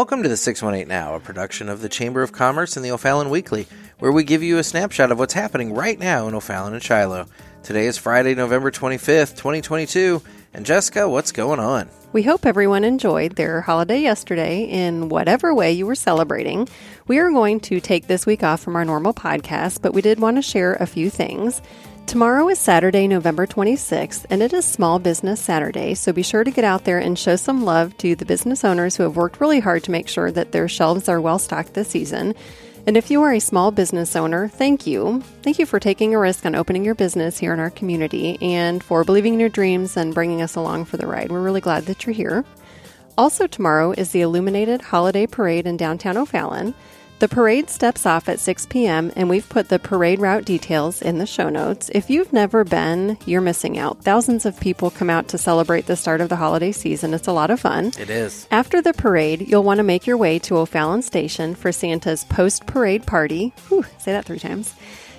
Welcome to the 618 Now, a production of the Chamber of Commerce and the O'Fallon Weekly, where we give you a snapshot of what's happening right now in O'Fallon and Shiloh. Today is Friday, November 25th, 2022. And Jessica, what's going on? We hope everyone enjoyed their holiday yesterday in whatever way you were celebrating. We are going to take this week off from our normal podcast, but we did want to share a few things. Tomorrow is Saturday, November 26th, and it is Small Business Saturday, so be sure to get out there and show some love to the business owners who have worked really hard to make sure that their shelves are well stocked this season. And if you are a small business owner, thank you. Thank you for taking a risk on opening your business here in our community and for believing in your dreams and bringing us along for the ride. We're really glad that you're here. Also, tomorrow is the Illuminated Holiday Parade in downtown O'Fallon. The parade steps off at 6 p.m., and we've put the parade route details in the show notes. If you've never been, you're missing out. Thousands of people come out to celebrate the start of the holiday season. It's a lot of fun. It is. After the parade, you'll want to make your way to O'Fallon Station for Santa's post parade party. Whew, say that three times.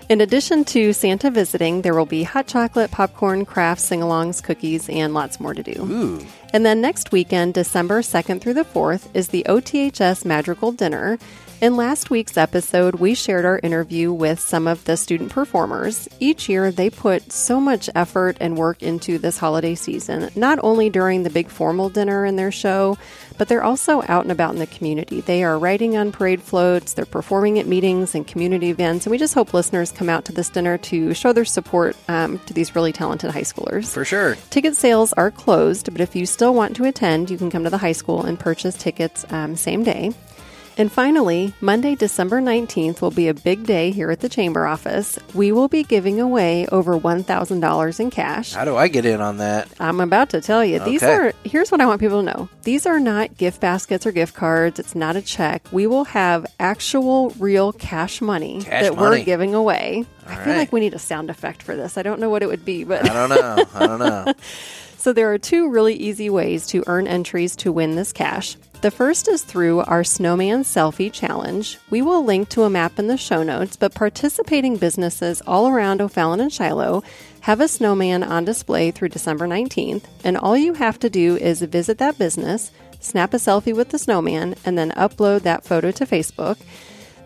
In addition to Santa visiting, there will be hot chocolate, popcorn, crafts, sing alongs, cookies, and lots more to do. Ooh. And then next weekend, December 2nd through the 4th, is the OTHS Madrigal Dinner. In last week's episode, we shared our interview with some of the student performers. Each year, they put so much effort and work into this holiday season, not only during the big formal dinner and their show, but they're also out and about in the community. They are riding on parade floats, they're performing at meetings and community events, and we just hope listeners come out to this dinner to show their support um, to these really talented high schoolers. For sure. Ticket sales are closed, but if you still want to attend, you can come to the high school and purchase tickets um, same day. And finally, Monday, December 19th will be a big day here at the Chamber office. We will be giving away over $1,000 in cash. How do I get in on that? I'm about to tell you. These are, here's what I want people to know these are not gift baskets or gift cards. It's not a check. We will have actual, real cash money Cash that money. we're giving away. I feel right. like we need a sound effect for this. I don't know what it would be, but. I don't know. I don't know. So there are two really easy ways to earn entries to win this cash. The first is through our Snowman Selfie Challenge. We will link to a map in the show notes, but participating businesses all around O'Fallon and Shiloh have a snowman on display through December 19th, and all you have to do is visit that business, snap a selfie with the snowman, and then upload that photo to Facebook.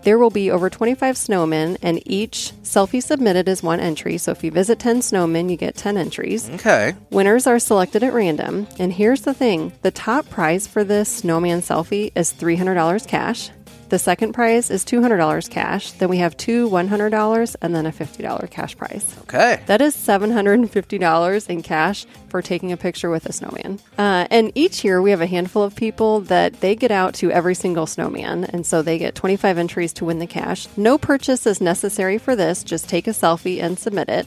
There will be over 25 snowmen, and each selfie submitted is one entry. So if you visit 10 snowmen, you get 10 entries. Okay. Winners are selected at random. And here's the thing the top prize for this snowman selfie is $300 cash. The second prize is $200 cash. Then we have two $100 and then a $50 cash prize. Okay. That is $750 in cash for taking a picture with a snowman. Uh, and each year we have a handful of people that they get out to every single snowman. And so they get 25 entries to win the cash. No purchase is necessary for this. Just take a selfie and submit it.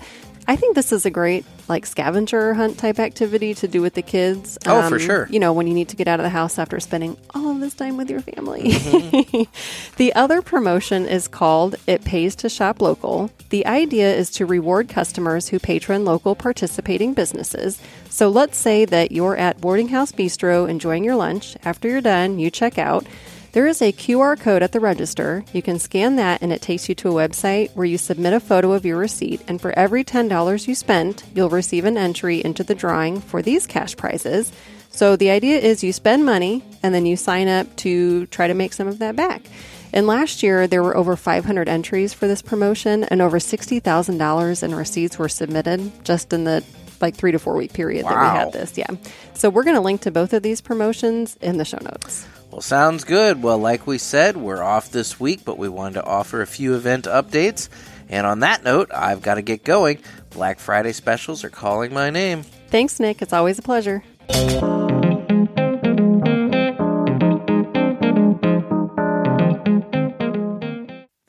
I think this is a great like scavenger hunt type activity to do with the kids. Um, Oh, for sure. You know, when you need to get out of the house after spending all of this time with your family. the other promotion is called It Pays to Shop Local. The idea is to reward customers who patron local participating businesses. So let's say that you're at Boarding House Bistro enjoying your lunch. After you're done, you check out. There is a QR code at the register. You can scan that and it takes you to a website where you submit a photo of your receipt. And for every $10 you spent, you'll receive an entry into the drawing for these cash prizes. So the idea is you spend money and then you sign up to try to make some of that back. And last year, there were over 500 entries for this promotion, and over $60,000 in receipts were submitted just in the like three to four week period that we had this. Yeah. So we're going to link to both of these promotions in the show notes. Well, sounds good. Well, like we said, we're off this week, but we wanted to offer a few event updates. And on that note, I've got to get going. Black Friday specials are calling my name. Thanks, Nick. It's always a pleasure.